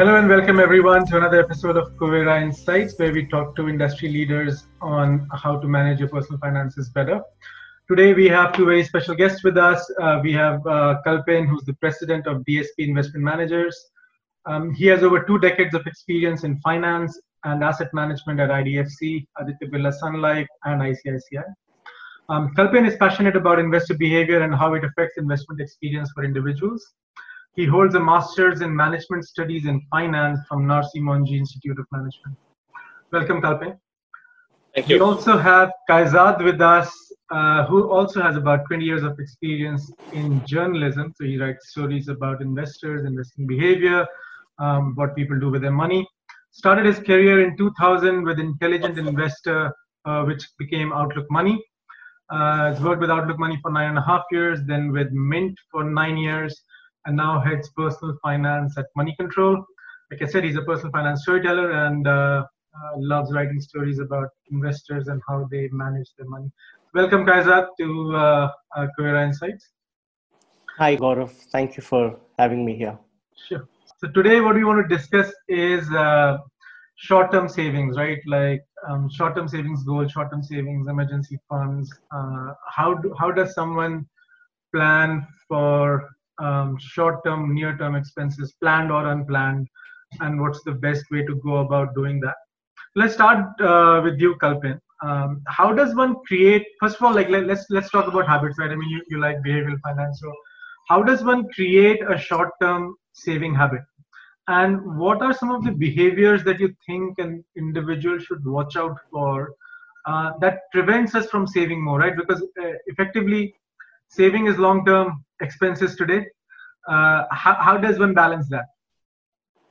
Hello and welcome everyone to another episode of Kuvera Insights, where we talk to industry leaders on how to manage your personal finances better. Today we have two very special guests with us. Uh, we have uh, Kalpen, who's the president of DSP Investment Managers. Um, he has over two decades of experience in finance and asset management at IDFC, Aditya Birla Sun Life, and ICICI. Um, Kalpen is passionate about investor behavior and how it affects investment experience for individuals. He holds a master's in management studies in finance from Narsee Monjee Institute of Management. Welcome, Kalpen. Thank you. We also have Kaizad with us, uh, who also has about 20 years of experience in journalism. So he writes stories about investors, investing behavior, um, what people do with their money. Started his career in 2000 with Intelligent Investor, uh, which became Outlook Money. Uh, he's worked with Outlook Money for nine and a half years, then with Mint for nine years, and now heads personal finance at Moneycontrol. Like I said, he's a personal finance storyteller and uh, uh, loves writing stories about investors and how they manage their money. Welcome, Kaizad, to uh, uh, Insights. Hi, Gaurav. Thank you for having me here. Sure. So today, what we want to discuss is uh, short-term savings, right? Like um, short-term savings goals, short-term savings, emergency funds. Uh, how do, how does someone plan for um, short-term, near-term expenses, planned or unplanned, and what's the best way to go about doing that? Let's start uh, with you, Kalpen. Um, how does one create? First of all, like let, let's let's talk about habits, right? I mean, you, you like behavioral finance, so how does one create a short-term saving habit? And what are some of the behaviors that you think an individual should watch out for uh, that prevents us from saving more, right? Because uh, effectively, saving is long-term expenses today. Uh, how, how does one balance that?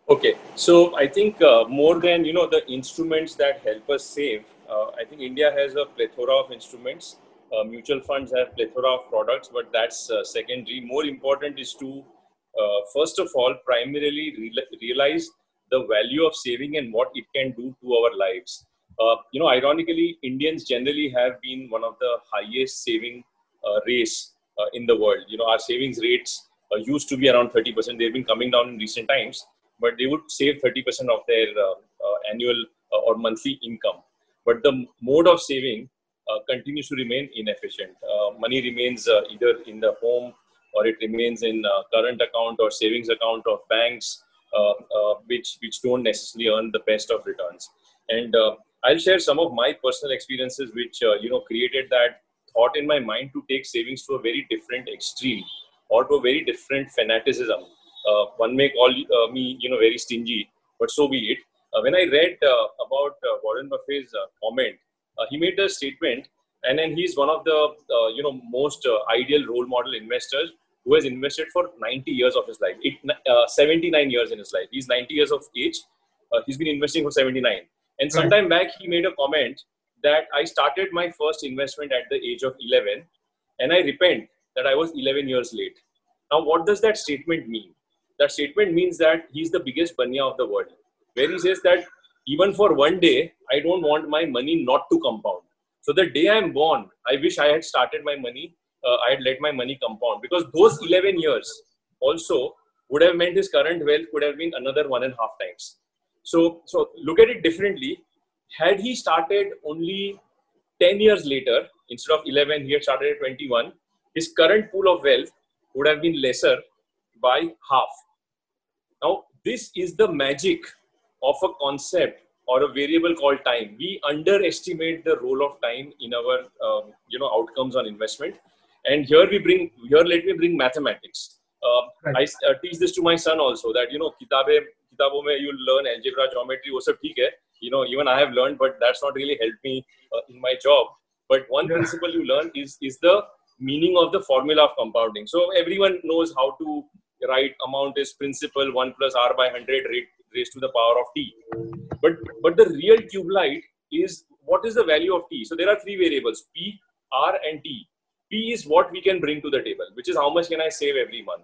Okay, so I think uh, more than you know the instruments that help us save, uh, I think India has a plethora of instruments. Uh, mutual funds have plethora of products, but that's uh, secondary. More important is to uh, first of all primarily re- realize the value of saving and what it can do to our lives. you know, ironically, Indians generally have been one of the highest saving Uh, race uh, in the world. You know, our savings rates uh, used to be around 30%. They've been coming down in recent times, but they would save 30% of their uh, uh, annual uh, or monthly income. But the mode of saving continues to remain inefficient. money remains either in the home or it remains in current account or savings account of banks, which which don't necessarily earn the best of returns. And I'll share some of my personal experiences, which you know created that thought in my mind to take savings to a very different extreme or to a very different fanaticism. Uh, one may call uh, me, you know, very stingy, but so be it. Uh, when I read uh, about uh, Warren Buffett's uh, comment, he made a statement, and then he's one of the, you know, most ideal role model investors who has invested for 90 years of his life, it, 79 years in his life. He's 90 years of age. he's been investing for 79. And sometime back, he made a comment that I started my first investment at the age of 11, and I repent that I was 11 years late. Now, what does that statement mean? That statement means that he's the biggest banya of the world, where he says that even for one day, I don't want my money not to compound. So the day I'm born, I wish I had started my money, uh, I had let my money compound because those 11 years also would have meant his current wealth could have been another one and a half times. So, so look at it differently had he started only 10 years later, instead of 11, he had started at 21, his current pool of wealth would have been lesser by half. Now, this is the magic of a concept or a variable called time. We underestimate the role of time in our, um, you know, outcomes on investment. And here we bring, here let me bring mathematics. Uh, right. I uh, teach this to my son also that, you know, kitabe, kitabo mein you learn algebra, geometry, wo sab theek hai you know even I have learned but that's not really helped me uh, in my job but one yeah. principle you learn is is the meaning of the formula of compounding. So everyone knows how to write amount is principal 1 plus r by 100 raised to the power of t. But, but the real tube light is what is the value of t? So there are three variables, p, r and t. P is what we can bring to the table, which is how much can I save every month.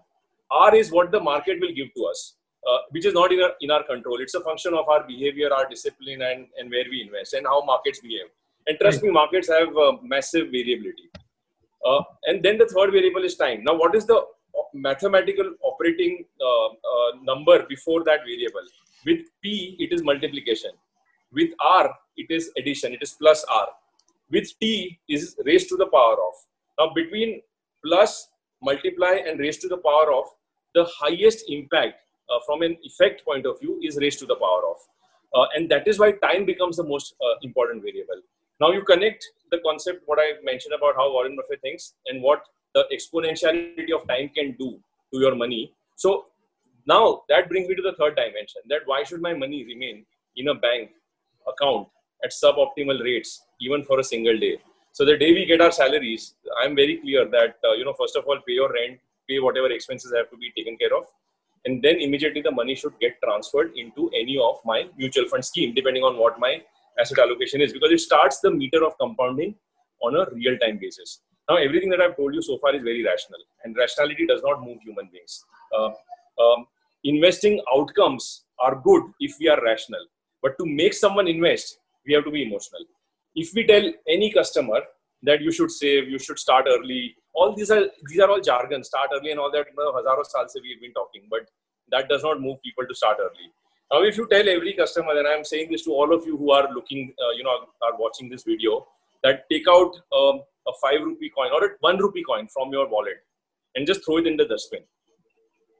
R is what the market will give to us, uh, which is not in our, in our control. It's a function of our behavior, our discipline, and, and where we invest and how markets behave. And trust me, markets have uh, massive variability. Uh, and then the third variable is time. Now, what is the mathematical operating uh, uh, number before that variable. With p, it is multiplication. With r, it is addition. It is plus r. With t is raised to the power of. Now between plus, multiply, and raised to the power of, the highest impact uh, from an effect point of view is raised to the power of. Uh, and that is why time becomes the most uh, important variable. Now you connect the concept, what I mentioned about how Warren Buffett thinks and what the exponentiality of time can do to your money. So now that brings me to the third dimension that why should my money remain in a bank account at suboptimal rates even for a single day? So the day we get our salaries, I'm very clear that, uh, you know, first of all, pay your rent, pay whatever expenses have to be taken care of and then immediately the money should get transferred into any of my mutual fund scheme depending on what my asset allocation is because it starts the meter of compounding on a real time basis. Now everything that i've told you so far is very rational and rationality does not move human beings. Uh, um, investing outcomes are good if we are rational but to make someone invest we have to be emotional. If we tell any customer that you should save you should start early. All these are these are all jargon start early and all that hazaro saal we've been talking but that does not move people to start early. Now if you tell every customer and i'm saying this to all of you who are looking uh, you know are watching this video that take out um, a 5 rupee coin or a 1 rupee coin from your wallet and just throw it in the dustbin.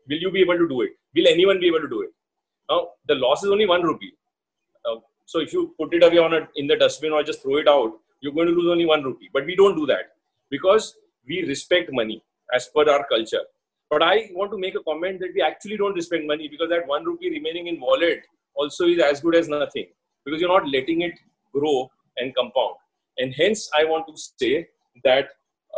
Will you be able to do it? Will anyone be able to do it? Now the loss is only 1 rupee. Uh, so if you put it away on a, in the dustbin or just throw it out you're going to lose only 1 rupee but we don't do that because we respect money as per our culture. But I want to make a comment that we actually don't respect money because that one rupee remaining in wallet also is as good as nothing because you're not letting it grow and compound. And hence, I want to say that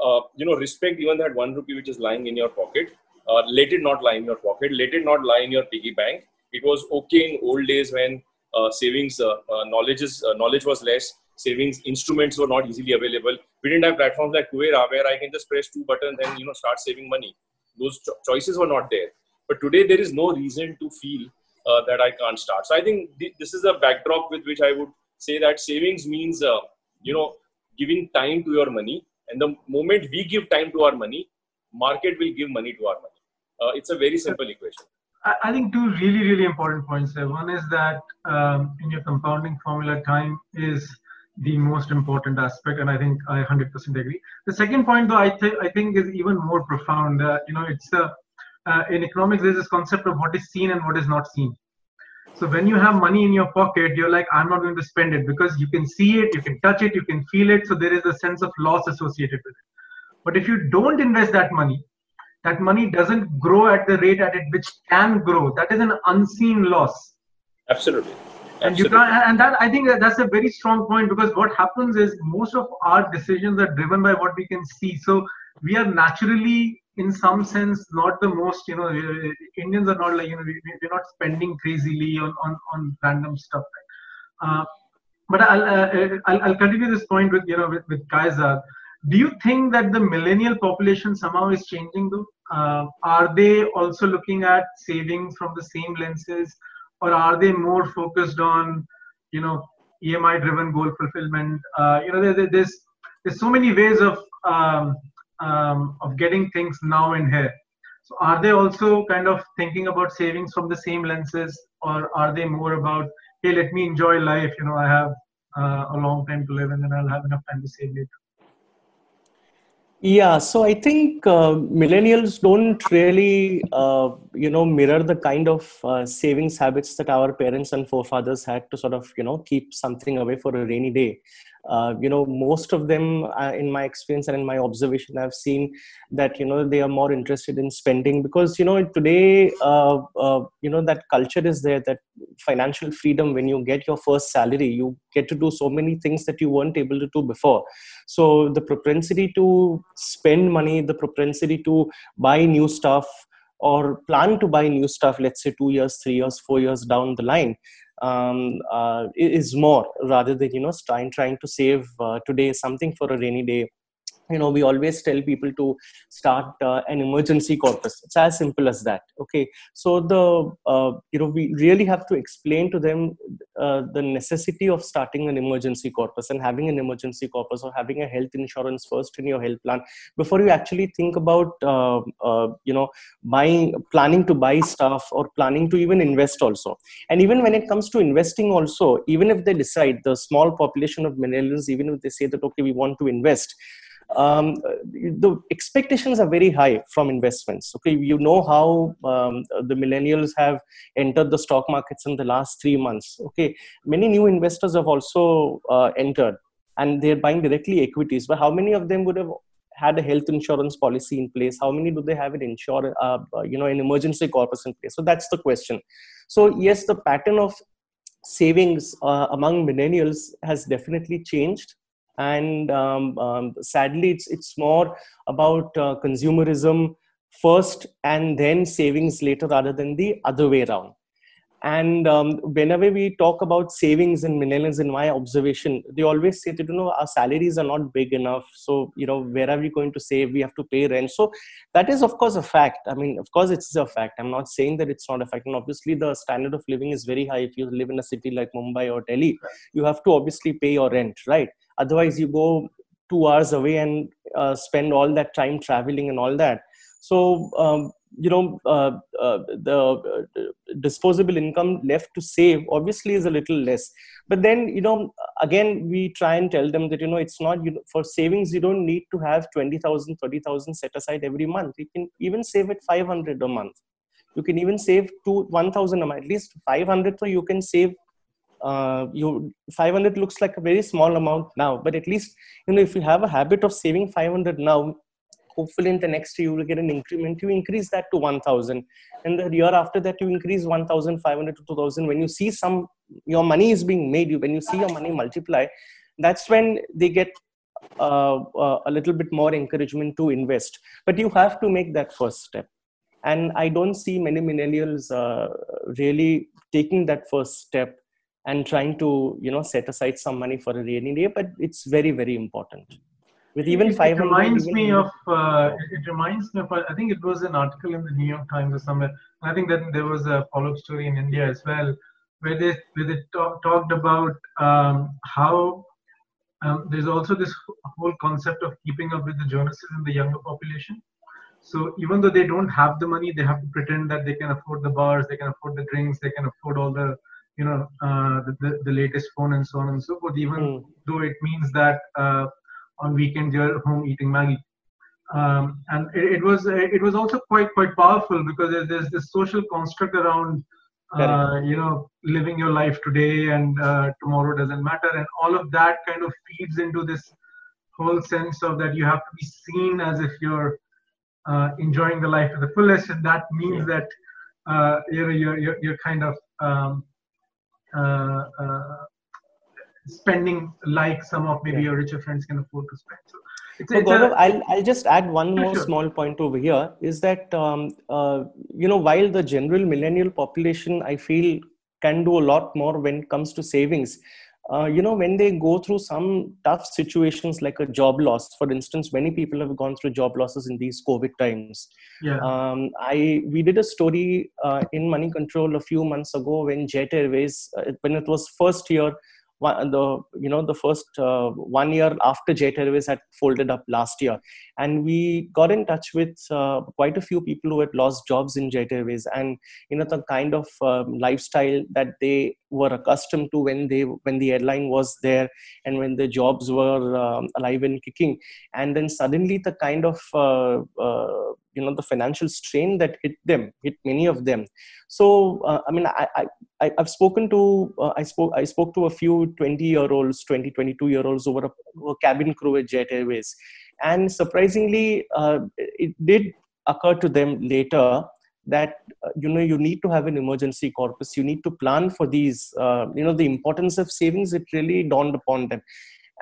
uh, you know respect even that one rupee which is lying in your pocket. Uh, let it not lie in your pocket. Let it not lie in your piggy bank. It was okay in old days when uh, savings uh, uh, knowledge is uh, knowledge was less savings instruments were not easily available. We didn't have platforms like Kuvera where I can just press two buttons and you know start saving money. Those cho- choices were not there. But today there is no reason to feel uh, that I can't start. So I think th- this is a backdrop with which I would say that savings means uh, you know giving time to your money, and the moment we give time to our money, market will give money to our money. Uh, it's a very simple equation. I think two really, really important points there. One is that um, in your compounding formula, time is the most important aspect, and I think I 100% agree. The second point, though, I, th- I think is even more profound. Uh, you know, it's uh, uh, in economics there's this concept of what is seen and what is not seen. So when you have money in your pocket, you're like, I'm not going to spend it because you can see it, you can touch it, you can feel it. So there is a sense of loss associated with it. But if you don't invest that money, that money doesn't grow at the rate at it which can grow. That is an unseen loss. Absolutely and you can't and that i think that that's a very strong point because what happens is most of our decisions are driven by what we can see. So we are naturally in some sense not the most you know uh, indians are not like you know we, we're not spending crazily on on, on random stuff uh, but I'll, uh, I'll, I'll continue this point with you know with, with Kaizad do you think that the millennial population somehow is changing though? Uh, are they also looking at savings from the same lenses or are they more focused on you know emi driven goal fulfillment? Uh, you know there, there's there's so many ways of um, um, of getting things now and here. So are they also kind of thinking about savings from the same lenses or are they more about hey let me enjoy life. You know i have uh, a long time to live and then i'll have enough time to save later yeah, so I think uh, millennials don't really, uh, you know, mirror the kind of uh, savings habits that our parents and forefathers had to sort of, you know, keep something away for a rainy day uh, you know most of them uh, in my experience and in my observation i've seen that you know they are more interested in spending because you know today uh, uh, you know that culture is there that financial freedom when you get your first salary you get to do so many things that you weren't able to do before. So the propensity to spend money the propensity to buy new stuff or plan to buy new stuff let's say 2 years 3 years 4 years down the line um, uh, is more rather than you know trying trying to save uh, today something for a rainy day you know we always tell people to start uh, an emergency corpus. It's as simple as that okay? So the uh, you know we really have to explain to them uh, the necessity of starting an emergency corpus and having an emergency corpus or having a health insurance first in your health plan before you actually think about uh, uh, you know buying planning to buy stuff or planning to even invest also. And even when it comes to investing also even if they decide the small population of millennials even if they say that okay we want to invest um, the expectations are very high from investments. Okay, you know how um, the millennials have entered the stock markets in the last three months. Okay, many new investors have also uh, entered, and they're buying directly equities. But how many of them would have had a health insurance policy in place? How many do they have an insurance, uh, you know, an emergency corpus in place? So that's the question. So yes, the pattern of savings uh, among millennials has definitely changed and um, um, sadly it's it's more about uh, consumerism first and then savings later rather than the other way around. And um, whenever we talk about savings in millennials in my observation they always say that you know our salaries are not big enough. So you know where are we going to save? We have to pay rent. So that is of course a fact. I mean of course it's a fact. I'm not saying that it's not a fact. And obviously the standard of living is very high. If you live in a city like mumbai or delhi you have to obviously pay your rent right otherwise you go two hours away and uh, spend all that time traveling and all that. So um, you know uh, uh, the uh, disposable income left to save obviously is a little less. But then you know again we try and tell them that you know it's not you know, for savings you don't need to have 20000 30000 set aside every month. You can even save it 500 a month. You can even save two 1000 a month. At least 500 so you can save uh, you 500 looks like a very small amount now but at least you know if you have a habit of saving 500 now hopefully in the next year you will get an increment. You increase that to 1000 and the year after that you increase 1500 to 2000 when you see some your money is being made when you see your money multiply that's when they get uh, uh, a little bit more encouragement to invest. But you have to make that first step. And i don't see many millennials uh, really taking that first step and trying to you know set aside some money for a rainy day but it's very very important. With even it, 500 it reminds me of uh, it reminds me of i think it was an article in the new york times or somewhere. I think that there was a follow-up story in india as well where they where they talk, talked about um, how um, there's also this whole concept of keeping up with the joneses in the younger population. So even though they don't have the money they have to pretend that they can afford the bars they can afford the drinks they can afford all the you know uh, the, the, the, latest phone and so on and so forth even mm. though it means that uh, on weekends you're home eating Maggi um, and it, it, was it was also quite quite powerful because there's, there's this social construct around uh, you know living your life today and uh, tomorrow doesn't matter and all of that kind of feeds into this whole sense of that you have to be seen as if you're uh, enjoying the life to the fullest and that means yeah. that uh, you know you're, you're, you're kind of um, spending like some of maybe yeah. your richer friends can afford to spend. So it's, so it's Gaurav, a, I'll, I'll just add one more sure. small point over here is that, um, uh, you know, while the general millennial population, I feel, can do a lot more when it comes to savings, uh, you know when they go through some tough situations like a job loss for instance many people have gone through job losses in these covid times. Yeah. um, i we did a story uh, in Moneycontrol a few months ago when jet airways uh, when it was first year one, the you know the first uh, one year after Jet Airways had folded up last year, and we got in touch with uh, quite a few people who had lost jobs in Jet Airways, and you know the kind of um, lifestyle that they were accustomed to when they when the airline was there and when the jobs were um, alive and kicking, and then suddenly the kind of uh, uh you know the financial strain that hit them, hit many of them. So uh, I mean I, I I, have spoken to uh, I spoke I spoke to a few 20 year olds, 20, 22 year olds over a, a cabin crew at Jet Airways, and surprisingly, uh, it did occur to them later that uh, you know you need to have an emergency corpus. You need to plan for these. Uh, you know the importance of savings. It really dawned upon them,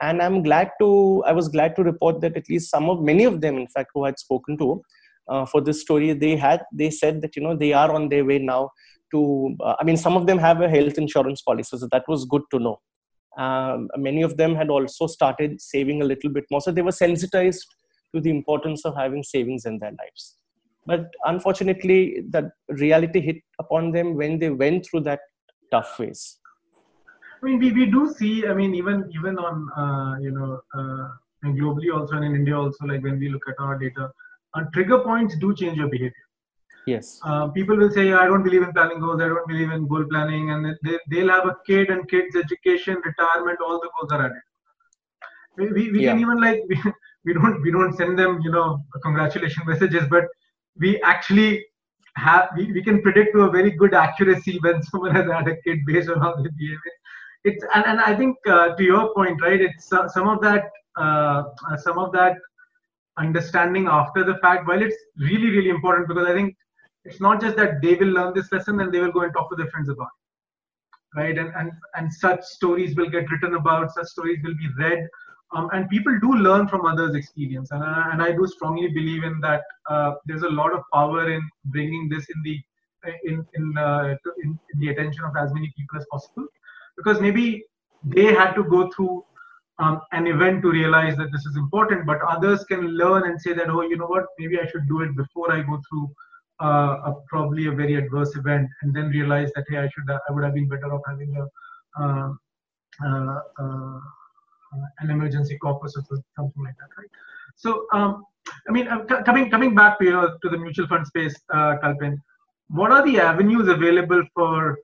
and I'm glad to I was glad to report that at least some of many of them, in fact, who had spoken to. Uh, for this story, they had they said that you know they are on their way now to uh, i mean some of them have a health insurance policy so that was good to know um, many of them had also started saving a little bit more so they were sensitized to the importance of having savings in their lives but unfortunately that reality hit upon them when they went through that tough phase i mean we, we do see i mean even even on uh, you know uh, globally also and in india also like when we look at our data uh, trigger points do change your behavior Yes. Uh, people will say, I don't believe in planning goals, I don't believe in goal planning, and they, they'll have a kid and kids, education, retirement, all the goals are added. We, we, we yeah. can even like, we, we don't we don't send them, you know, congratulation messages, but we actually have, we, we can predict to a very good accuracy when someone has had a kid based on how they behave. It's, and, and I think uh, to your point, right, it's uh, some of that, uh, some of that understanding after the fact, while it's really, really important because I think it's not just that they will learn this lesson and they will go and talk to their friends about it right and and and such stories will get written about such stories will be read um, and people do learn from others experience. And I, and I do strongly believe in that uh, there's a lot of power in bringing this in the in in, uh, in, in the attention of as many people as possible. Because maybe they had to go through um, an event to realize that this is important but others can learn and say that oh you know what maybe i should do it before i go through uh, a, probably a very adverse event and then realize that hey i should i would have been better off having a uh, uh, uh an emergency corpus or something like that right? So um, i mean uh, coming coming back to, your, to the mutual fund space uh, Kalpen what are the avenues available for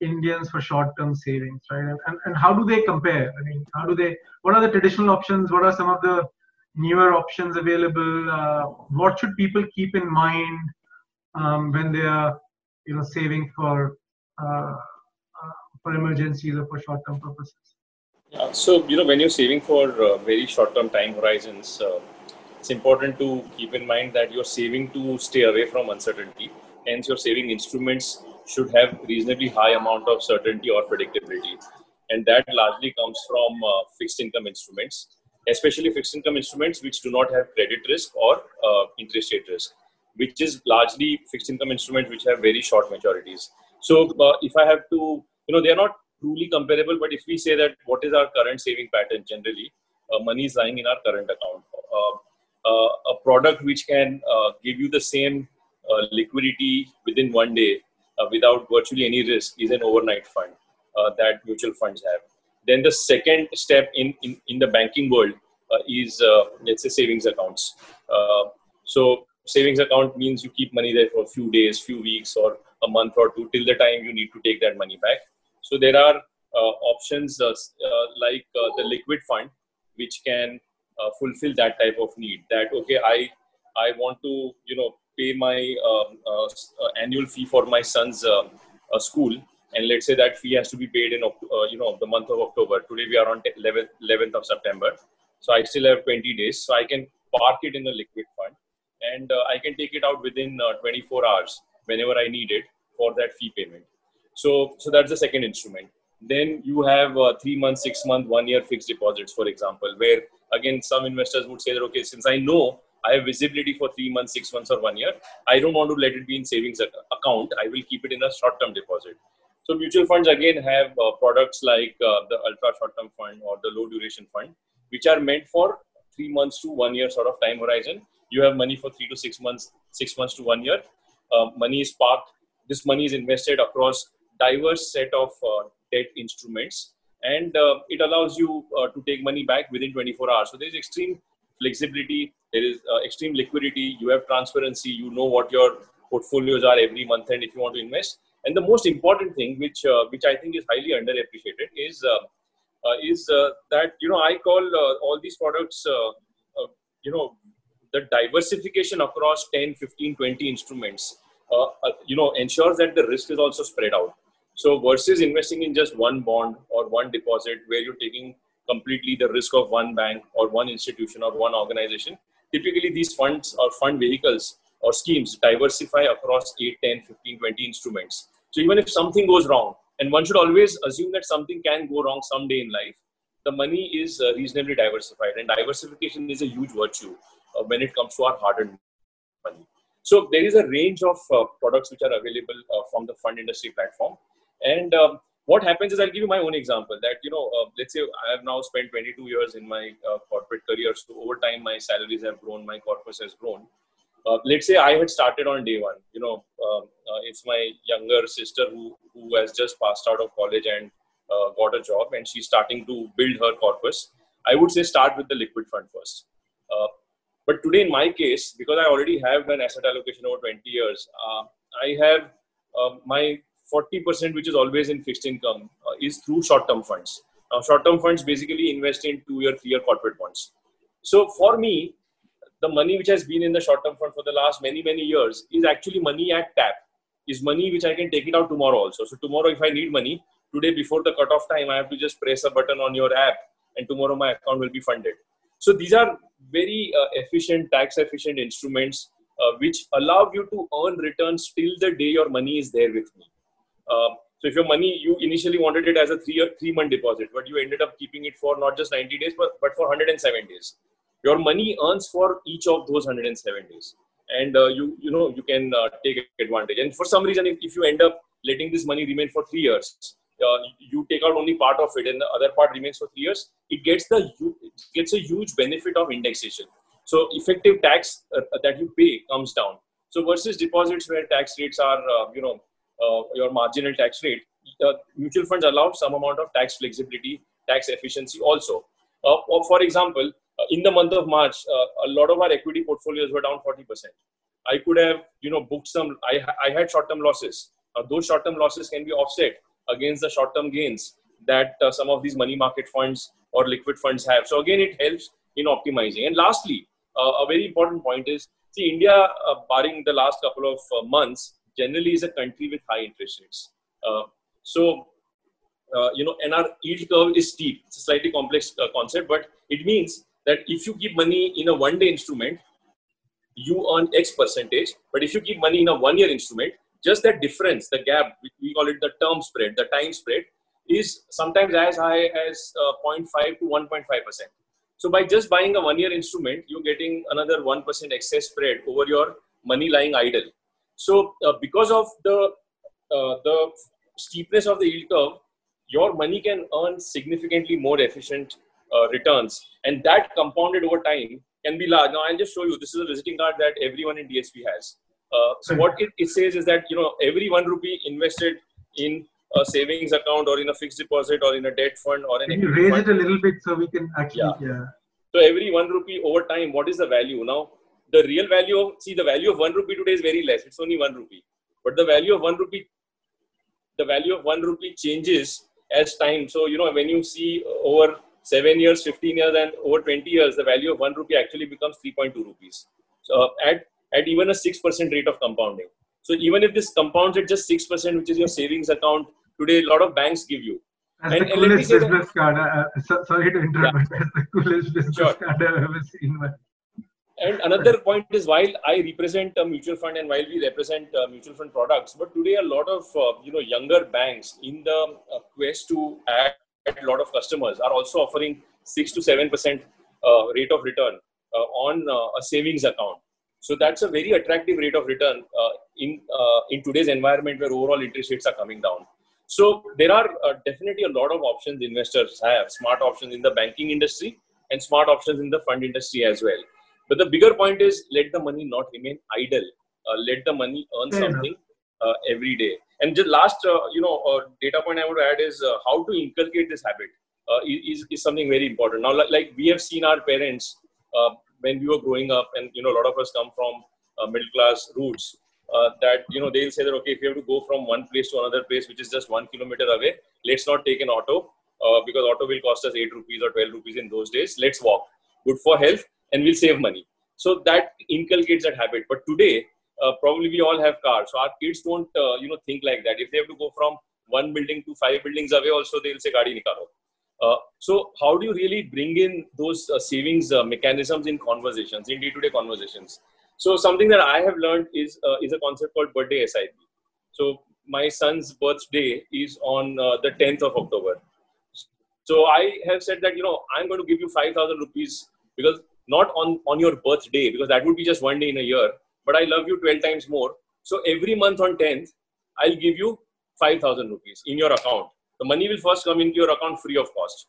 indians for short term savings right? And, and how do they compare? I mean how do they what are the traditional options? What are some of the newer options available? Uh, what should people keep in mind um, when they are you know saving for uh, uh, for emergencies or for short term purposes. So you know when you're saving for uh, very short term time horizons, uh, it's important to keep in mind that you're saving to stay away from uncertainty. Hence, your saving instruments should have reasonably high amount of certainty or predictability, and that largely comes from uh, fixed income instruments, especially fixed income instruments which do not have credit risk or uh, interest rate risk which is largely fixed income instruments which have very short maturities. So uh, if I have to, you know, they are not truly comparable, but if we say that what is our current saving pattern generally, uh, money is lying in our current account. Uh, uh a product which can uh, give you the same uh, liquidity within one day without virtually any risk is an overnight fund that mutual funds have. Then the second step in, in, in the banking world is, let's say, savings accounts. so savings account means you keep money there for a few days, few weeks, or a month or two till the time you need to take that money back. So there are uh, options uh, uh, like the liquid fund, which can fulfill that type of need. That okay, I I want to you know pay my um, annual fee for my son's school, and let's say that fee has to be paid in you know the month of October. Today we are on 11th, 11th of September, so I still have 20 days. So I can park it in a liquid fund and uh, I can take it out within uh, 24 hours whenever I need it for that fee payment. So, so that's the second instrument. Then you have uh, three month, six month, one year fixed deposits, for example, where again some investors would say that okay, since I know I have visibility for three months, six months, or one year, I don't want to let it be in savings account. I will keep it in a short term deposit. So mutual funds again have uh, products like uh, the ultra short term fund or the low duration fund, which are meant for three months to one year sort of time horizon you have money for three to six months, six months to one year. Uh, money is parked. This money is invested across diverse set of uh, debt instruments, and uh, it allows you uh, to take money back within 24 hours. So there is extreme flexibility. There is uh, extreme liquidity. You have transparency. You know what your portfolios are every month, and if you want to invest. And the most important thing, which uh, which I think is highly underappreciated, is is that you know I call all these products you know the diversification across 10 15 20 instruments uh, uh, you know ensures that the risk is also spread out so versus investing in just one bond or one deposit where you're taking completely the risk of one bank or one institution or one organization typically these funds or fund vehicles or schemes diversify across 8 10 15 20 instruments so even if something goes wrong and one should always assume that something can go wrong someday in life the money is uh, reasonably diversified and diversification is a huge virtue uh, when it comes to our hard-earned money. So there is a range of uh, products which are available from the fund industry platform, and um, what happens is I'll give you my own example that, you know, uh, let's say I have now spent 22 years in my uh, corporate career. So over time, my salaries have grown, my corpus has grown. Uh, let's say I had started on day one, you know, um, uh, it's my younger sister who, who has just passed out of college and uh, got a job and she's starting to build her corpus. I would say start with the liquid fund first. Uh, but today, in my case, because I already have an asset allocation over 20 years, I have my 40% which is always in fixed income uh, is through short-term funds. Now, short-term funds basically invest in two-year, three-year corporate bonds. So for me, the money which has been in the short-term fund for the last many, many years is actually money at tap, is money which I can take it out tomorrow also. So tomorrow, if I need money, today before the cutoff time, I have to just press a button on your app and tomorrow my account will be funded. So these are very uh, efficient, tax efficient instruments uh, which allow you to earn returns till the day your money is there with me. Um, so if your money, you initially wanted it as a three three month deposit, but you ended up keeping it for not just 90 days, but, but for 107 days. Your money earns for each of those 107 days. And uh, you, you know, you can uh, take advantage. And for some reason, if, if you end up letting this money remain for three years, uh, you take out only part of it and the other part remains for three years, it gets the it gets a huge benefit of indexation. So effective tax uh, that you pay comes down. So versus deposits where tax rates are, uh, you know, uh, your marginal tax rate, uh, mutual funds allow some amount of tax flexibility, tax efficiency also. Uh, for example, in the month of March, a lot of our equity portfolios were down 40%. I could have, you know, booked some. I, I had short-term losses. those short-term losses can be offset against the short-term gains that uh, some of these money market funds or liquid funds have. So again, it helps in optimizing. And lastly, uh, a very important point is, see, India, uh, barring the last couple of months, generally is a country with high interest rates. Uh, so, uh, you know, and our yield curve is steep. It's a slightly complex uh, concept, but it means that if you keep money in a one day instrument, you earn X percentage. But if you keep money in a one year instrument, just that difference, the gap, we call it the term spread, the time spread, is sometimes as high as uh, 0.5 to 1.5%. So by just buying a one year instrument, you're getting another 1% excess spread over your money lying idle. So uh, because of the uh, the steepness of the yield curve, your money can earn significantly more efficient uh, returns, and that compounded over time can be large. Now I'll just show you. This is a visiting card that everyone in DSP has. Uh, so what it, it says is that you know every one rupee invested in a savings account or in a fixed deposit or in a debt fund or an can you raise fund, it a little bit so we can actually yeah. yeah. So every one rupee over time, what is the value now? The real value of see the value of one rupee today is very less. It's only one rupee, but the value of one rupee, the value of one rupee changes as time. So you know when you see over seven years, fifteen years, and over twenty years, the value of one rupee actually becomes three point two rupees. So at at even a six percent rate of compounding. So even if this compounds at just six percent, which is your savings account today, a lot of banks give you. As and, the coolest business that, card. Uh, uh sorry to interrupt. Yeah. As the coolest business sure. card I've ever seen. And another point is while I represent a mutual fund and while we represent uh, mutual fund products, but today a lot of uh, you know younger banks in the uh, quest to add a lot of customers are also offering six to seven percent uh, rate of return uh, on uh, a savings account. So that's a very attractive rate of return in in today's environment where overall interest rates are coming down. So there are definitely a lot of options investors have, smart options in the banking industry and smart options in the fund industry as well. But the bigger point is let the money not remain idle. Uh, let the money earn Fair something uh, every day. And the last, uh, you know, uh, data point I want to add is uh, how to inculcate this habit uh, is, is something very important. Now, like, like we have seen our parents when we were growing up, and you know, a lot of us come from middle class roots. that you know they'll say that okay, if you have to go from one place to another place, which is just one kilometer away, let's not take an auto because auto will cost us eight rupees or twelve rupees in those days. Let's walk. Good for health and we'll save money. So that inculcates that habit. But today, uh, probably we all have cars. So our kids don't, uh, you know, think like that. If they have to go from one building to five buildings away, also they'll say "Gadi nikalo." Uh, so how do you really bring in those uh, savings uh, mechanisms in conversations, in day-to-day conversations? So something that I have learned is uh, is a concept called birthday SIP. So my son's birthday is on the 10th of October. So I have said that you know I'm going to give you 5,000 rupees because not on, on your birthday, because that would be just one day in a year, but I love you 12 times more. So every month on 10th, I'll give you 5,000 rupees in your account. The money will first come into your account free of cost.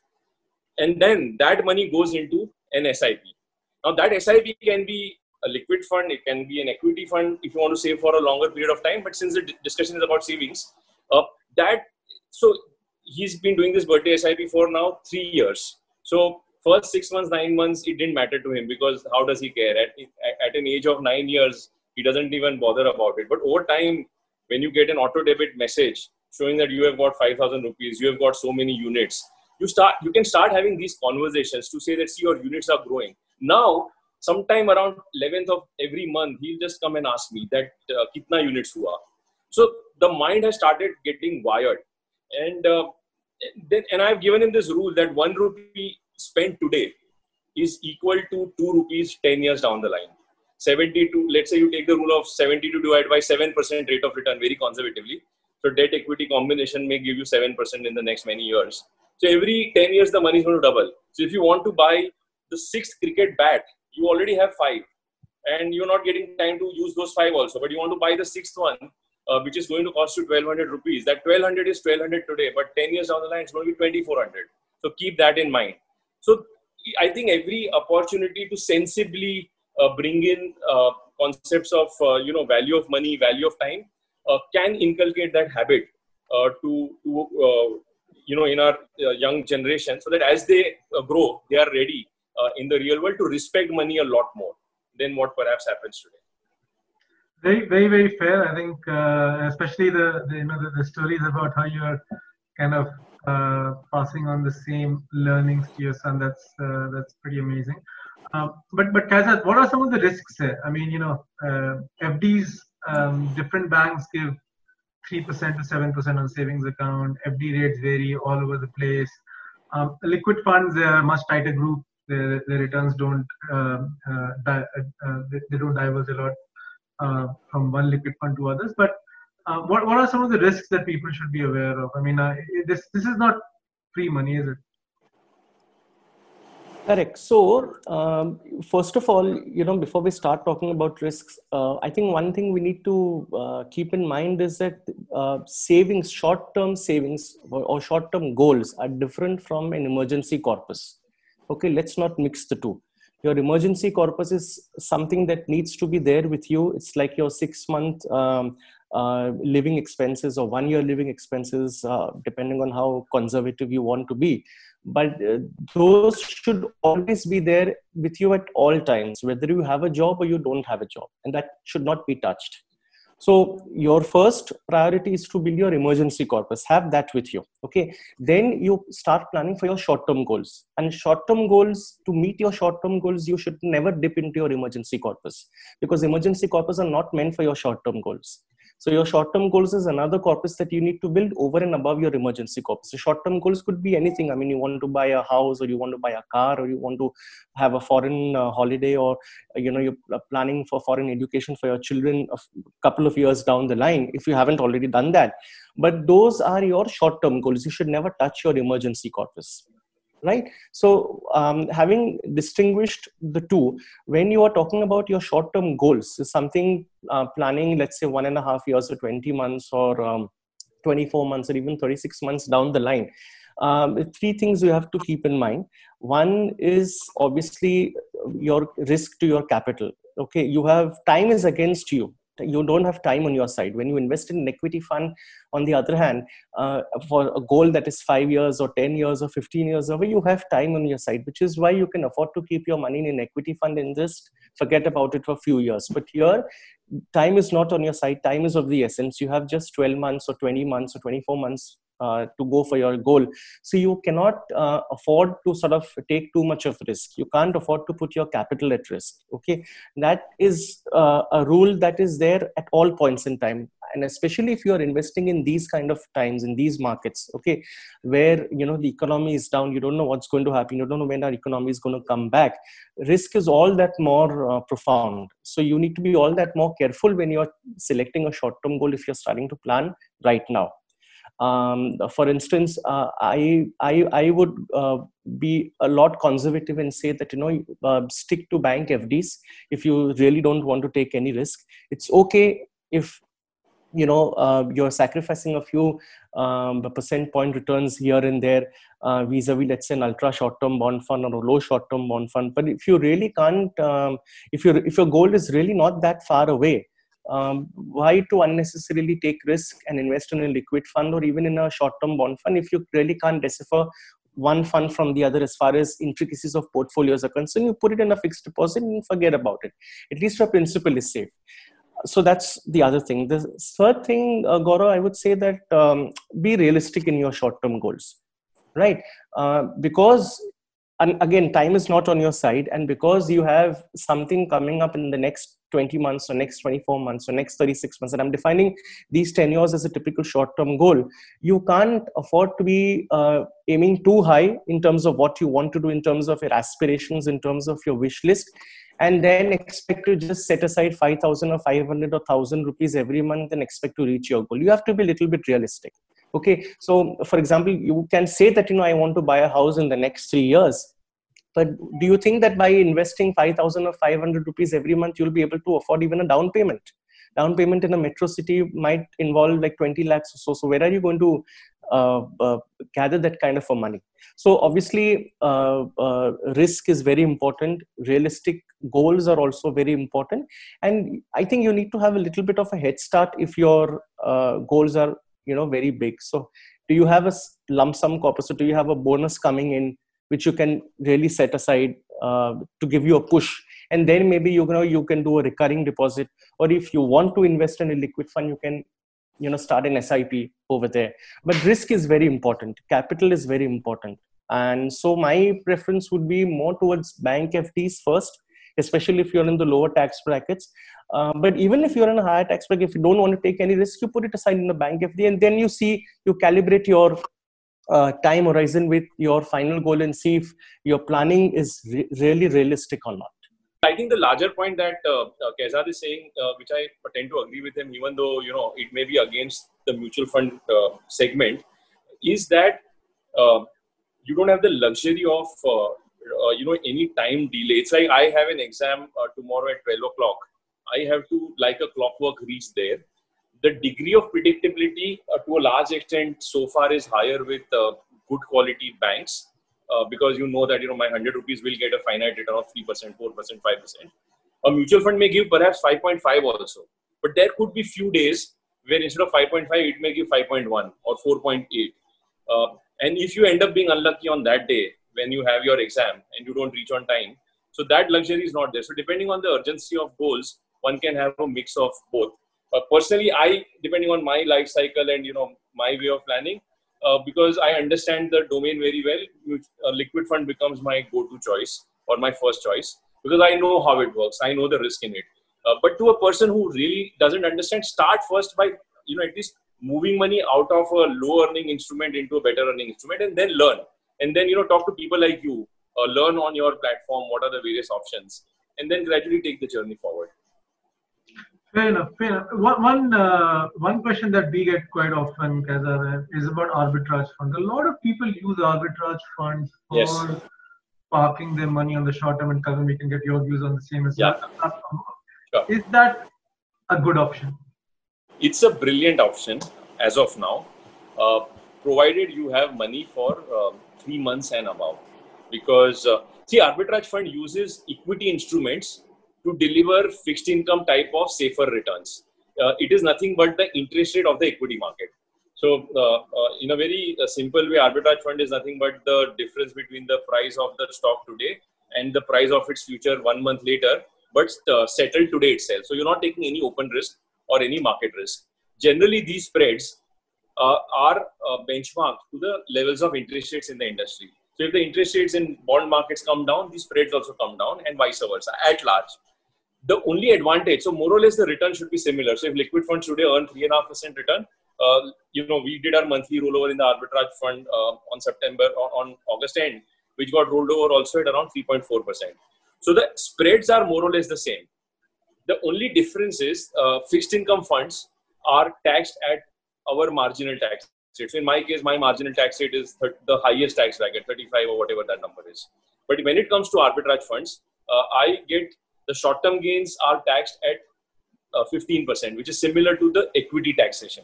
And then that money goes into an SIP. Now, that SIP can be a liquid fund, it can be an equity fund if you want to save for a longer period of time. But since the discussion is about savings, uh, that so he's been doing this birthday SIP for now three years. So first six months, nine months, it didn't matter to him because how does he care? At, at an age of nine years, he doesn't even bother about it. But over time, when you get an auto debit message showing that you have got 5,000 rupees, you have got so many units, you start you can start having these conversations to say that see your units are growing. Now, sometime around 11th of every month, he'll just come and ask me that uh, kitna units hua. So the mind has started getting wired, and uh, then and I've given him this rule that one rupee spent today is equal to two rupees 10 years down the line. 72, let's say you take the rule of 72 divided by 7% rate of return very conservatively. So debt equity combination may give you 7% in the next many years. So every 10 years, the money is going to double. So if you want to buy the sixth cricket bat, you already have five. And you're not getting time to use those five also. But you want to buy the sixth one, uh, which is going to cost you 1200 rupees. That 1200 is 1200 today, but 10 years down the line, it's going to be 2400. So keep that in mind. So I think every opportunity to sensibly uh, bring in uh, concepts of uh, you know value of money, value of time, can inculcate that habit to to you know in our young generation, so that as they grow, they are ready in the real world to respect money a lot more than what perhaps happens today. Very very very fair. I think uh, especially the, the, you know the, the, stories about how you're kind of uh, passing on the same learnings to your son that's uh, that's pretty amazing um, but but Kaizad, what are some of the risks there? I mean, you know, uh, FDs, um, different banks give three percent to seven percent on savings account. FD rates vary all over the place. Um, liquid funds, they are a much tighter group. The, the returns don't um, uh, di- uh, they, they, don't diverge a lot from one liquid fund to others. But uh, what what are some of the risks that people should be aware of? I mean, uh, this this is not free money, is it? Correct. So, um, first of all, you know, before we start talking about risks, uh, I think one thing we need to uh, keep in mind is that uh, savings, short-term savings or, or short-term goals are different from an emergency corpus. Okay, let's not mix the two. Your emergency corpus is something that needs to be there with you. It's like your six-month um, uh, living expenses or one year living expenses, uh, depending on how conservative you want to be. But uh, those should always be there with you at all times whether you have a job or you don't have a job and that should not be touched. So your first priority is to build your emergency corpus. Have that with you okay? Then you start planning for your short term goals. And short term goals to meet your short term goals you should never dip into your emergency corpus. Because emergency corpus are not meant for your short term goals so your short-term goals is another corpus that you need to build over and above your emergency corpus. So short-term goals could be anything. I mean, you want to buy a house, or you want to buy a car, or you want to have a foreign uh, holiday, or you know you're planning for foreign education for your children a couple of years down the line. If you haven't already done that, but those are your short-term goals. You should never touch your emergency corpus right? So um, having distinguished the two when you are talking about your short term goals something uh, planning let's say one and a half years or 20 months or um, 24 months or even 36 months down the line um, three things you have to keep in mind. One is obviously your risk to your capital okay? You have time is against you you don't have time on your side. When you invest in an equity fund on the other hand uh, for a goal that is 5 years or 10 years or 15 years away you have time on your side which is why you can afford to keep your money in an equity fund and just forget about it for a few years. But here time is not on your side. Time is of the essence. You have just 12 months or 20 months or 24 months uh, to go for your goal. So you cannot uh, afford to sort of take too much of risk. You can't afford to put your capital at risk okay? That is uh, a rule that is there at all points in time. And especially if you are investing in these kind of times in these markets okay? Where you know the economy is down you don't know what's going to happen you don't know when our economy is going to come back. Risk is all that more uh, profound. So you need to be all that more careful when you're selecting a short term goal if you're starting to plan right now um, for instance, uh, I, I, I would uh, be a lot conservative and say that, you know, uh, stick to bank FDs if you really don't want to take any risk. It's okay if you know uh, you're sacrificing a few um, percent point returns here and there uh, vis-a-vis let's say an ultra short-term bond fund or a low short-term bond fund but if you really can't um, if your if your goal is really not that far away um, why to unnecessarily take risk and invest in a liquid fund or even in a short-term bond fund if you really can't decipher one fund from the other as far as intricacies of portfolios are concerned you put it in a fixed deposit and forget about it at least your principal is safe so that's the other thing. The third thing, uh, I would say that um, be realistic in your short-term goals, right? Uh, because and again, time is not on your side, and because you have something coming up in the next 20 months or next 24 months or next 36 months, and I'm defining these tenures as a typical short-term goal, you can't afford to be uh, aiming too high in terms of what you want to do, in terms of your aspirations, in terms of your wish list and then expect to just set aside 5000 or 500 or 1000 rupees every month and expect to reach your goal. You have to be a little bit realistic okay so for example you can say that you know i want to buy a house in the next 3 years but do you think that by investing 5000 or 500 rupees every month you'll be able to afford even a down payment? Down payment in a metro city might involve like 20 lakhs or so. So where are you going to uh, uh, gather that kind of a money? So obviously uh, uh, risk is very important. Realistic goals are also very important. And i think you need to have a little bit of a head start if your uh, goals are you know very big. So do you have a lump sum corpus? Do you have a bonus coming in which you can really set aside uh, to give you a push? And then maybe you know you can do a recurring deposit. Or if you want to invest in a liquid fund you can you know start an sip over there. But risk is very important. Capital is very important. And so my preference would be more towards bank fds first especially if you're in the lower tax brackets. Uh, but even if you're in a higher tax bracket if you don't want to take any risk you put it aside in the bank fd and then you see you calibrate your uh, time horizon with your final goal and see if your planning is re- really realistic or not. I think the larger point that uh, uh is saying, uh, which I tend to agree with him, even though you know it may be against the mutual fund uh, segment, is that uh, you don't have the luxury of uh, uh, you know any time delay. It's like I have an exam tomorrow at twelve o'clock. I have to, like a clockwork, reach there. The degree of predictability, to a large extent, so far is higher with good quality banks uh, because you know that you know my 100 rupees will get a finite return of 3%, 4%, 5%. A mutual fund may give perhaps 5.5 also, but there could be few days where instead of 5.5, it may give 5.1 or 4.8. Uh, and if you end up being unlucky on that day when you have your exam and you don't reach on time, so that luxury is not there. So depending on the urgency of goals, one can have a mix of both. Uh, personally, I depending on my life cycle and you know my way of planning, uh, because I understand the domain very well, a liquid fund becomes my go-to choice or my first choice because I know how it works. I know the risk in it. Uh, but to a person who really doesn't understand, start first by you know at least moving money out of a low earning instrument into a better earning instrument, and then learn. And then you know talk to people like you, uh, learn on your platform what are the various options, and then gradually take the journey forward. Fair enough. Fair enough. One one, uh, one question that we get quite often, Kaza, is about arbitrage funds. A lot of people use arbitrage funds for yes. parking their money on the short term. And Kazan, we can get your views on the same as yeah. well. Sure. Is that a good option? It's a brilliant option as of now, uh, provided you have money for uh, three months and above. Because uh, see, arbitrage fund uses equity instruments to deliver fixed income type of safer returns. Uh, it is nothing but the interest rate of the equity market. So, uh, uh, in a very uh, simple way, arbitrage fund is nothing but the difference between the price of the stock today and the price of its future one month later, but uh, settled today itself. So, you're not taking any open risk or any market risk. Generally, these spreads are benchmarked to the levels of interest rates in the industry. So, if the interest rates in bond markets come down, these spreads also come down, and vice versa at large the only advantage, so more or less the return should be similar. So if liquid funds today earn three and a half percent return, uh, you know, we did our monthly rollover in the arbitrage fund uh, on September on, on, August end, which got rolled over also at around 3.4 percent. So the spreads are more or less the same. The only difference is uh, fixed income funds are taxed at our marginal tax rate. So in my case, my marginal tax rate is the highest tax bracket, 35 or whatever that number is. But when it comes to arbitrage funds, uh, I get the short term gains are taxed at uh, 15%, which is similar to the equity taxation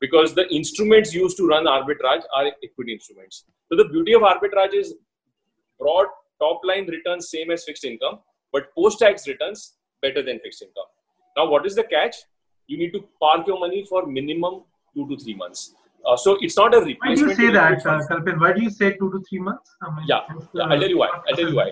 because the instruments used to run arbitrage are equity instruments. So the beauty of arbitrage is broad top line returns same as fixed income, but post tax returns better than fixed income. Now, what is the catch? You need to park your money for minimum two to three months. Uh, so it's not a replacement. Why do you say that, uh, Kalpen? Why do you say two to three months? I mean, yeah, yeah, I'll tell you why. I'll tell you why.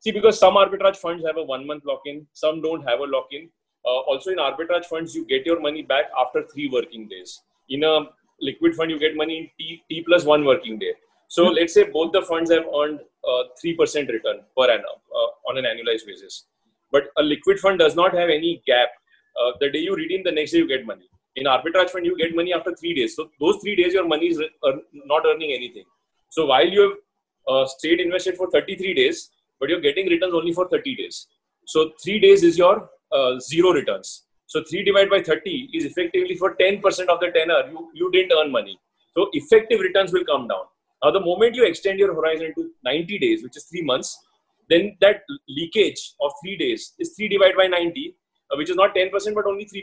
See, because some arbitrage funds have a one month lock in, some don't have a lock in. Uh, also, in arbitrage funds, you get your money back after three working days. In a liquid fund, you get money in T, T plus one working day. So mm-hmm. let's say both the funds have earned uh, three percent return per annum uh, on an annualized basis. But a liquid fund does not have any gap. Uh, the day you redeem, the next day you get money. In arbitrage fund, you get money after three days. So those three days, your money is not earning anything. So while you have uh, stayed invested for 33 days, but you're getting returns only for 30 days. So three days is your uh, zero returns. So 3 divided by 30 is effectively for 10% of the tenor, you, you didn't earn money. So effective returns will come down. Now, the moment you extend your horizon to 90 days, which is three months, then that leakage of three days is 3 divided by 90, uh, which is not 10%, but only 3%.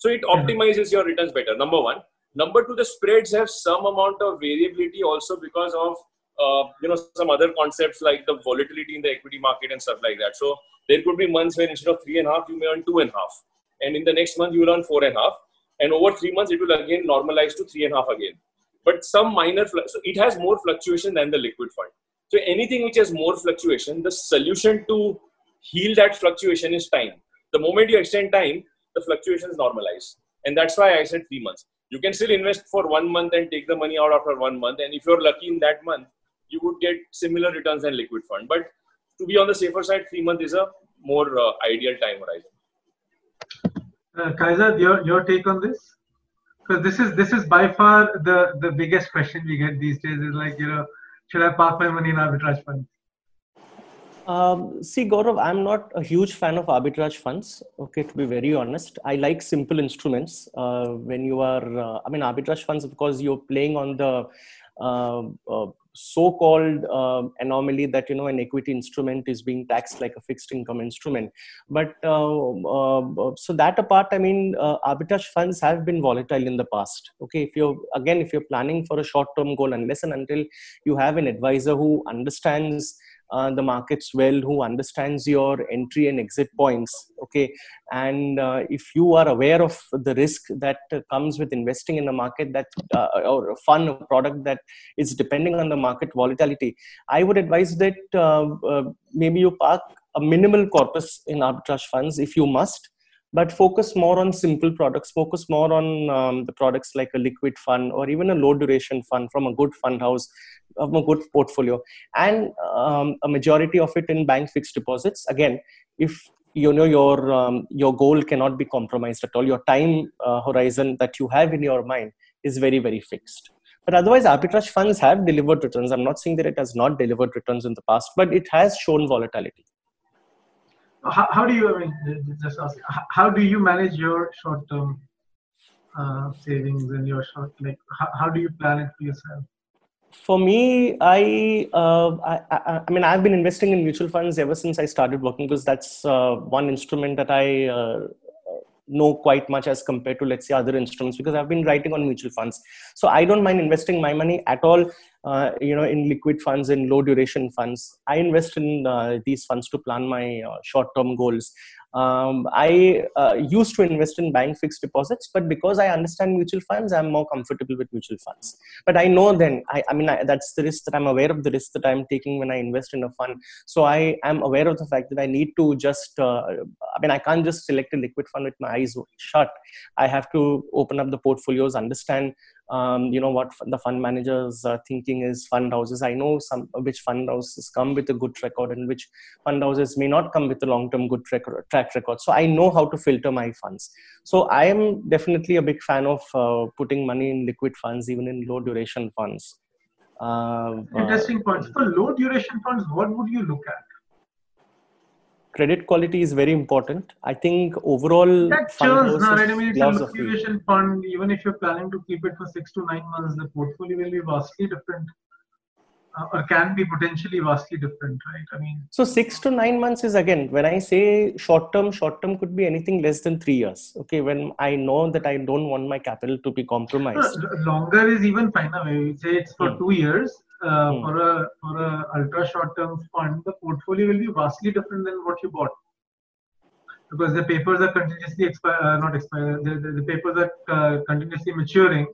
So it optimizes your returns better, number one. Number two, the spreads have some amount of variability also because of uh, you know some other concepts like the volatility in the equity market and stuff like that. So there could be months where instead of three and a half, you may earn two and a half, and in the next month you will earn four and a half, and over three months it will again normalize to three and a half again. But some minor, so it has more fluctuation than the liquid fund. So anything which has more fluctuation, the solution to heal that fluctuation is time. The moment you extend time, the fluctuations normalize, and that's why I said three months. You can still invest for one month and take the money out after one month, and if you're lucky in that month, you would get similar returns than liquid fund. But to be on the safer side, three months is a more uh, ideal time horizon. Uh, Kaizad, your your take on this? Because this is this is by far the the biggest question we get these days. Is like you know, should I park my money in arbitrage funds? Um, see, Gaurav, I'm not a huge fan of arbitrage funds. Okay, to be very honest, I like simple instruments. Uh, when you are, uh, I mean, arbitrage funds, of course, you're playing on the uh, uh so-called uh, anomaly that you know an equity instrument is being taxed like a fixed income instrument but uh, uh, so that apart i mean uh, arbitrage funds have been volatile in the past okay if you're again if you're planning for a short term goal unless and until you have an advisor who understands uh, the markets well who understands your entry and exit points okay? And uh, if you are aware of the risk that uh, comes with investing in a market that uh, or a fund or product that is depending on the market volatility i would advise that uh, uh, maybe you park a minimal corpus in arbitrage funds if you must but focus more on simple products. Focus more on um, the products like a liquid fund or even a low duration fund from a good fund house of a good portfolio. And um, a majority of it in bank fixed deposits. Again if you know your um, your goal cannot be compromised at all your time uh, horizon that you have in your mind is very very fixed. But otherwise arbitrage funds have delivered returns. I'm not saying that it has not delivered returns in the past but it has shown volatility. How, how do you I mean, how do you manage your short term uh, savings and your short like how, how do you plan it for yourself for me I, uh, I, I, I mean i've been investing in mutual funds ever since i started working because that's uh, one instrument that i uh, know quite much as compared to let's say other instruments because i've been writing on mutual funds. So i don't mind investing my money at all uh, you know in liquid funds and low duration funds. I invest in uh, these funds to plan my uh, short term goals um, i uh, used to invest in bank fixed deposits but because i understand mutual funds i'm more comfortable with mutual funds. But i know then i, I mean I, that's the risk that i'm aware of the risk that i'm taking when i invest in a fund. So i am aware of the fact that i need to just uh, i mean i can't just select a liquid fund with my eyes shut. I have to open up the portfolios understand um, you know what the fund managers are thinking is fund houses. I know some which fund houses come with a good record and which fund houses may not come with a long term good track, track record so i know how to filter my funds so i am definitely a big fan of uh, putting money in liquid funds even in low duration funds uh, interesting points for low duration funds what would you look at credit quality is very important. I think overall that churns now, right? I mean, it's a liquidation fund. Even if you're planning to keep it for six to nine months, the portfolio will be vastly different uh, or can be potentially vastly different, right? I mean, so six to nine months is again when I say short term, short term could be anything less than three years. Okay, when I know that I don't want my capital to be compromised. longer is even fine. We say it's for hmm. two years. Uh, hmm. For a for a ultra short term fund, the portfolio will be vastly different than what you bought because the papers are continuously expire, uh, not expire. The, the, the papers are uh, continuously maturing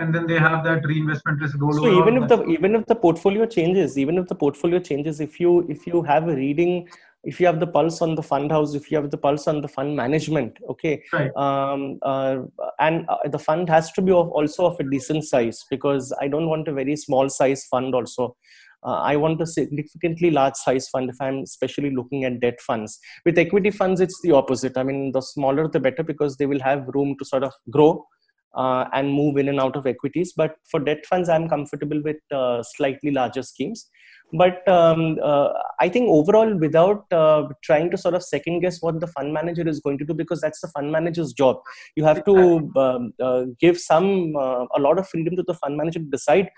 and then they have that reinvestment risk rollover. So even if the even if the portfolio changes, even if the portfolio changes, if you if you have a reading, if you have the pulse on the fund house, if you have the pulse on the fund management, okay, right. um, uh, and uh, the fund has to be of, also of a decent size because I don't want a very small size fund also. Uh, I want a significantly large size fund if I'm especially looking at debt funds. With equity funds, it's the opposite. I mean, the smaller the better because they will have room to sort of grow uh, and move in and out of equities. But for debt funds, I'm comfortable with uh, slightly larger schemes. But um, uh, I think overall, without uh, trying to sort of second guess what the fund manager is going to do, because that's the fund manager's job, you have to um, uh, give some uh, a lot of freedom to the fund manager to decide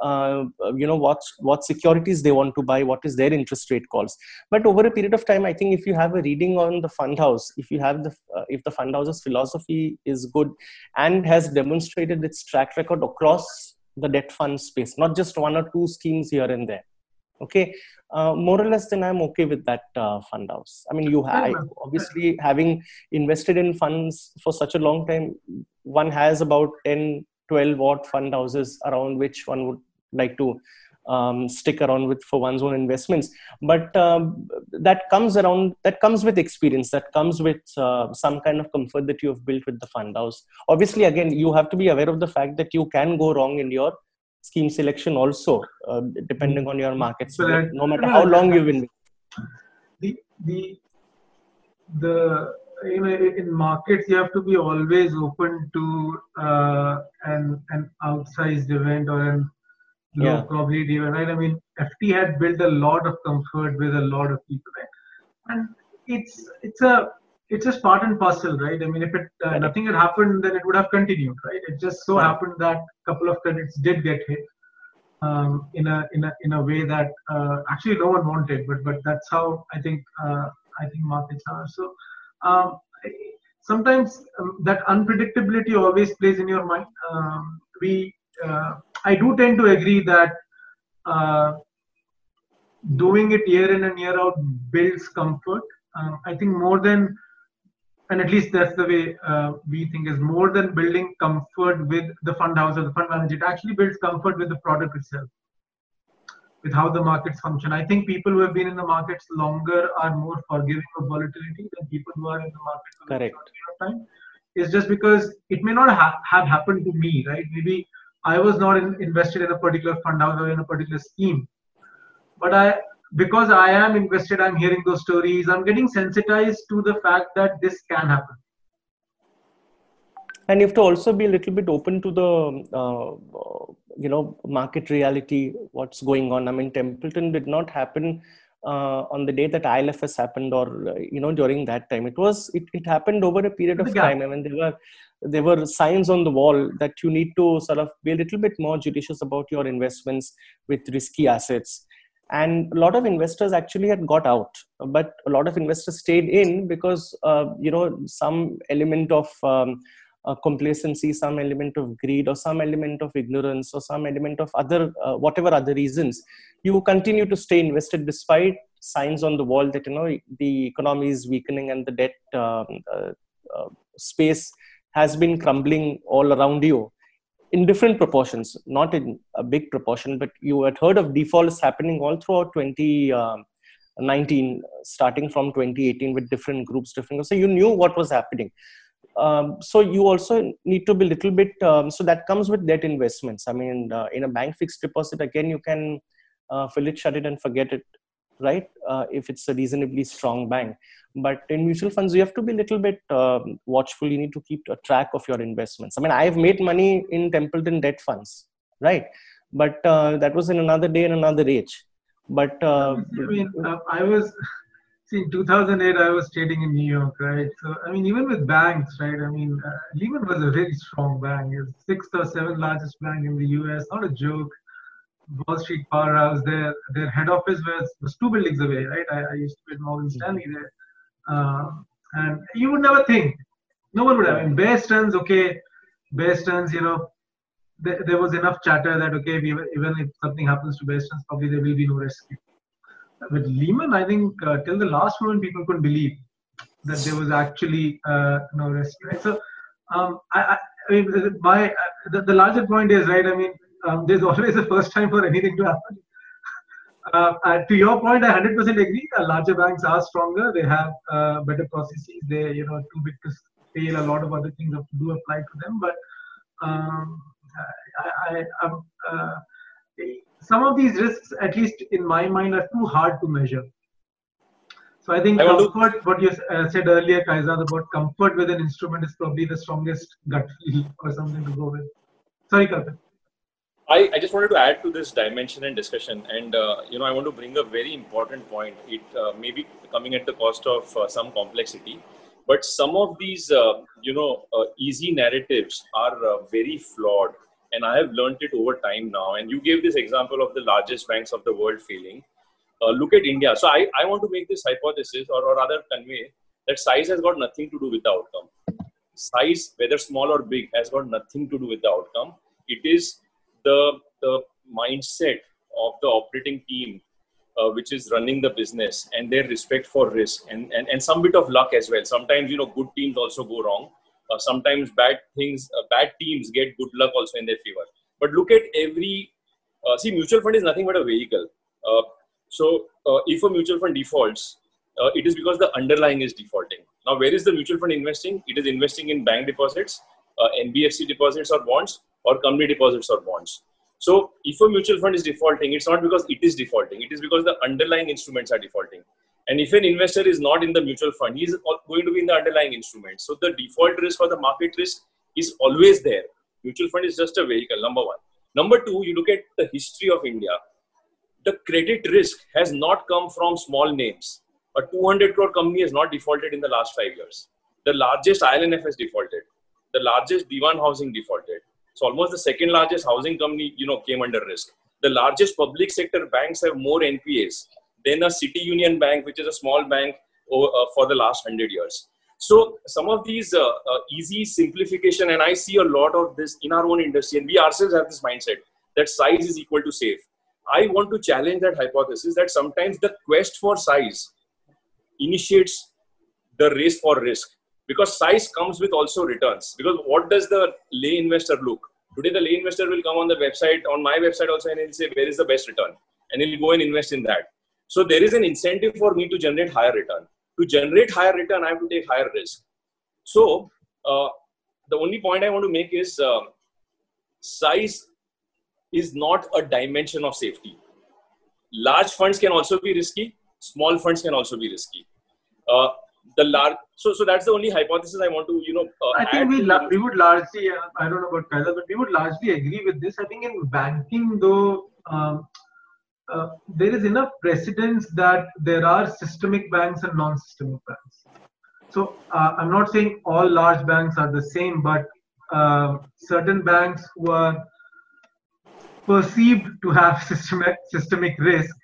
uh, you know what what securities they want to buy what is their interest rate calls. But over a period of time i think if you have a reading on the fund house if you have the uh, if the fund house's philosophy is good and has demonstrated its track record across the debt fund space not just one or two schemes here and there okay uh, more or less then i'm okay with that uh, fund house. I mean you have obviously having invested in funds for such a long time one has about 10 12 odd fund houses around which one would like to um, stick around with for one's own investments. But um, that comes around that comes with experience that comes with uh, some kind of comfort that you have built with the fund house. Obviously again you have to be aware of the fact that you can go wrong in your scheme selection also uh, depending on your markets so no matter how long you've been the the the you know in markets you have to be always open to uh, an an outsized event or an low yeah. probability event, right? I mean, FT had built a lot of comfort with a lot of people, right? And it's it's a it's just part and parcel, right? I mean, if it uh, nothing had happened, then it would have continued, right? It just so happened that a couple of credits did get hit um, in a in a in a way that uh, actually no one wanted, but but that's how I think uh, I think markets are. So um, sometimes um, that unpredictability always plays in your mind. Um, we uh, I do tend to agree that uh, doing it year in and year out builds comfort. Um, I think more than, and at least that's the way uh, we think is more than building comfort with the fund house or the fund manager. It actually builds comfort with the product itself, with how the markets function. I think people who have been in the markets longer are more forgiving of volatility than people who are in the market for Correct. a time. It's just because it may not ha- have happened to me, right? Maybe I was not in, invested in a particular fund house or in a particular scheme. But I, because I am invested, I'm hearing those stories. I'm getting sensitized to the fact that this can happen. And you have to also be a little bit open to the, uh, you know, market reality, what's going on. I mean, Templeton did not happen uh, on the day that IL&FS happened, or you know, during that time. It was it, it happened over a period of time. I mean, there were there were signs on the wall that you need to sort of be a little bit more judicious about your investments with risky assets. And a lot of investors actually had got out but a lot of investors stayed in because uh, you know some element of um, uh, complacency some element of greed or some element of ignorance or some element of other uh, whatever other reasons you continue to stay invested despite signs on the wall that you know the economy is weakening and the debt um, uh, uh, space has been crumbling all around you in different proportions, not in a big proportion, but you had heard of defaults happening all throughout 2019, um, starting from 2018 with different groups, different. So you knew what was happening. Um, so you also need to be a little bit. Um, so that comes with debt investments. I mean, uh, in a bank fixed deposit, again, you can uh, fill it, shut it, and forget it right? Uh, if it's a reasonably strong bank. But in mutual funds you have to be a little bit uh, watchful. You need to keep a track of your investments. I mean i've made money in templeton debt funds right? But uh, that was in another day and another age. But uh, i mean uh, i was see in 2008 i was trading in new york right? So i mean even with banks right? I mean uh, lehman was a very strong bank. It's sixth or seventh largest bank in the us not a joke Wall Street powerhouse. Their their head office was, was two buildings away, right? I, I used to be at Morgan Mm-hmm. Stanley there, um, and you would never think. No one would have. In Bear Stearns, okay, Bear Stearns, you know, there, there was enough chatter that okay, we, even if something happens to Bear Stearns, probably there will be no rescue. With Lehman, I think uh, till the last moment, people couldn't believe that there was actually uh, no rescue. Right? So, um, I, I, I mean, my uh, the, the larger point is right. I mean, um, there's always a first time for anything to happen. Uh, uh, to your point, I 100% agree. Uh, larger banks are stronger. They have uh, better processes. They, you know, too big to fail. A lot of other things do apply to them. But um, I, I, um, uh, some of these risks, at least in my mind, are too hard to measure. So I think I to- comfort, what you uh, said earlier, Kaizad, about comfort with an instrument is probably the strongest gut feel or something to go with. Sorry, Kapil. I, I just wanted to add to this dimension and discussion, and uh, you know, I want to bring a very important point. It uh, may be coming at the cost of uh, some complexity, but some of these, uh, you know, uh, easy narratives are uh, very flawed, and I have learned it over time now. And you gave this example of the largest banks of the world failing. Look at India. So I, I want to make this hypothesis, or, or rather convey that size has got nothing to do with the outcome. Size, whether small or big, has got nothing to do with the outcome. It is the the mindset of the operating team uh, which is running the business and their respect for risk and, and and some bit of luck as well. Sometimes you know good teams also go wrong. Uh, sometimes bad things uh, bad teams get good luck also in their favor. But look at every uh, see mutual fund is nothing but a vehicle. Uh, so uh, if a mutual fund defaults it is because the underlying is defaulting. Now where is the mutual fund investing? It is investing in bank deposits nbfc deposits or bonds or company deposits or bonds. So if a mutual fund is defaulting, it's not because it is defaulting, it is because the underlying instruments are defaulting. And if an investor is not in the mutual fund, he is going to be in the underlying instruments. So the default risk or the market risk is always there. Mutual fund is just a vehicle, number one. Number two, you look at the history of India. The credit risk has not come from small names. A 200 crore company has not defaulted in the last five years. The largest IL&FS has defaulted. The largest Dewan housing defaulted. So almost the second largest housing company, you know, came under risk. The largest public sector banks have more NPAs than a city union bank, which is a small bank uh, for the last hundred years. So some of these uh, uh, easy simplification, and I see a lot of this in our own industry, and we ourselves have this mindset that size is equal to safe. I want to challenge that hypothesis that sometimes the quest for size initiates the race for risk because size comes with also returns. Because what does the lay investor look? Today, the lay investor will come on the website, on my website also, and he'll say, Where is the best return? And he'll go and invest in that. So, there is an incentive for me to generate higher return. To generate higher return, I have to take higher risk. So, uh, the only point I want to make is uh, size is not a dimension of safety. Large funds can also be risky, small funds can also be risky. Uh, the large so so that's the only hypothesis i want to you know uh, I think we, la- we would largely, uh, I don't know about Kaizad, but we would largely agree with this. I think in banking, though, um, uh, there is enough precedence that there are systemic banks and non systemic banks. So uh, I'm not saying all large banks are the same, but uh, certain banks who are perceived to have systemic, systemic risk,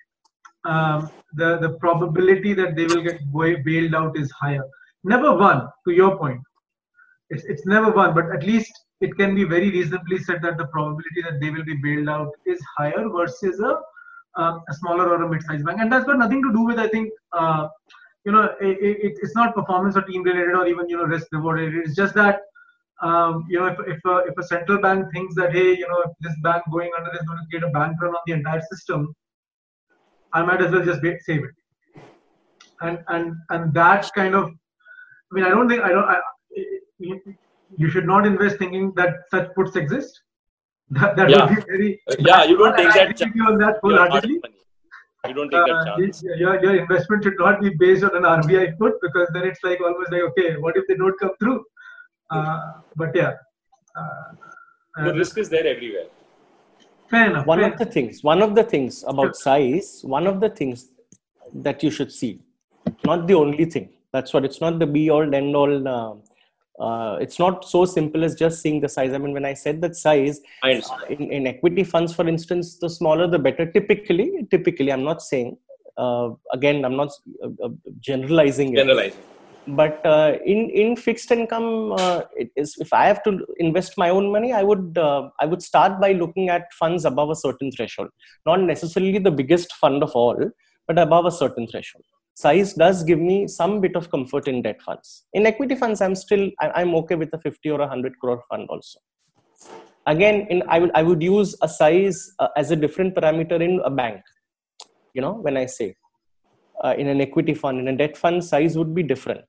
um, the, the probability that they will get bailed out is higher. Never one, to your point. It's, it's never one, but at least it can be very reasonably said that the probability that they will be bailed out is higher versus a, um, a smaller or a mid-sized bank. And that's got nothing to do with, I think, uh, you know, it, it, it's not performance or team related or even, you know, risk reward. It's just that, um, you know, if, if, a, if a central bank thinks that, hey, you know, this bank going under is going to create a bank run on the entire system, I might as well just save it. And, and, and that kind of, I mean, I don't think, I don't, I, you, should not invest thinking that such puts exist. That, that Yeah. would be very. Uh, yeah, you don't take that you on that wholeheartedly. You don't take that Uh, chance. your, your investment should not be based on an RBI put because then it's like almost like okay, what if they don't come through? Uh, but yeah, Uh, The risk is there everywhere. Fair enough. one fair of the things one of the things about size one of the things that you should see not the only thing that's what it's not the be all end all uh, uh, it's not so simple as just seeing the size. I mean, when I said that size, I in, in equity funds, for instance, the smaller the better. Typically, typically, I'm not saying. Uh, again, I'm not uh, uh generalizing. Generalizing. It. But uh, in in fixed income, uh, if I have to invest my own money, I would I would start by looking at funds above a certain threshold, not necessarily the biggest fund of all, but above a certain threshold size does give me some bit of comfort in debt funds. In equity funds, I'm still I'm okay with a 50 or a 100 crore fund also. Again, in I would I would use a size uh, as a different parameter in a bank. You know, when I say uh, in an equity fund, in a debt fund, size would be different.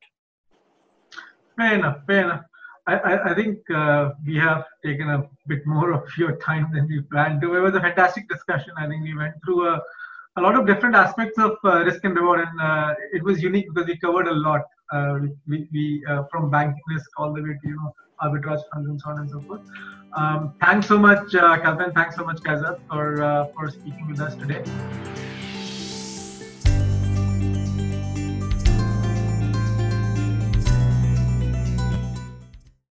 Fair enough. Fair enough. I, I, I think uh, we have taken a bit more of your time than we planned to. It was a fantastic discussion. I think we went through a a lot of different aspects of uh, risk and reward, and uh, it was unique because we covered a lot. Uh, we, we uh, from banking risk all the way to you know arbitrage funds and so on and so forth. Um, thanks so much, uh. Thanks so much, Kaizad, for uh, for speaking with us today.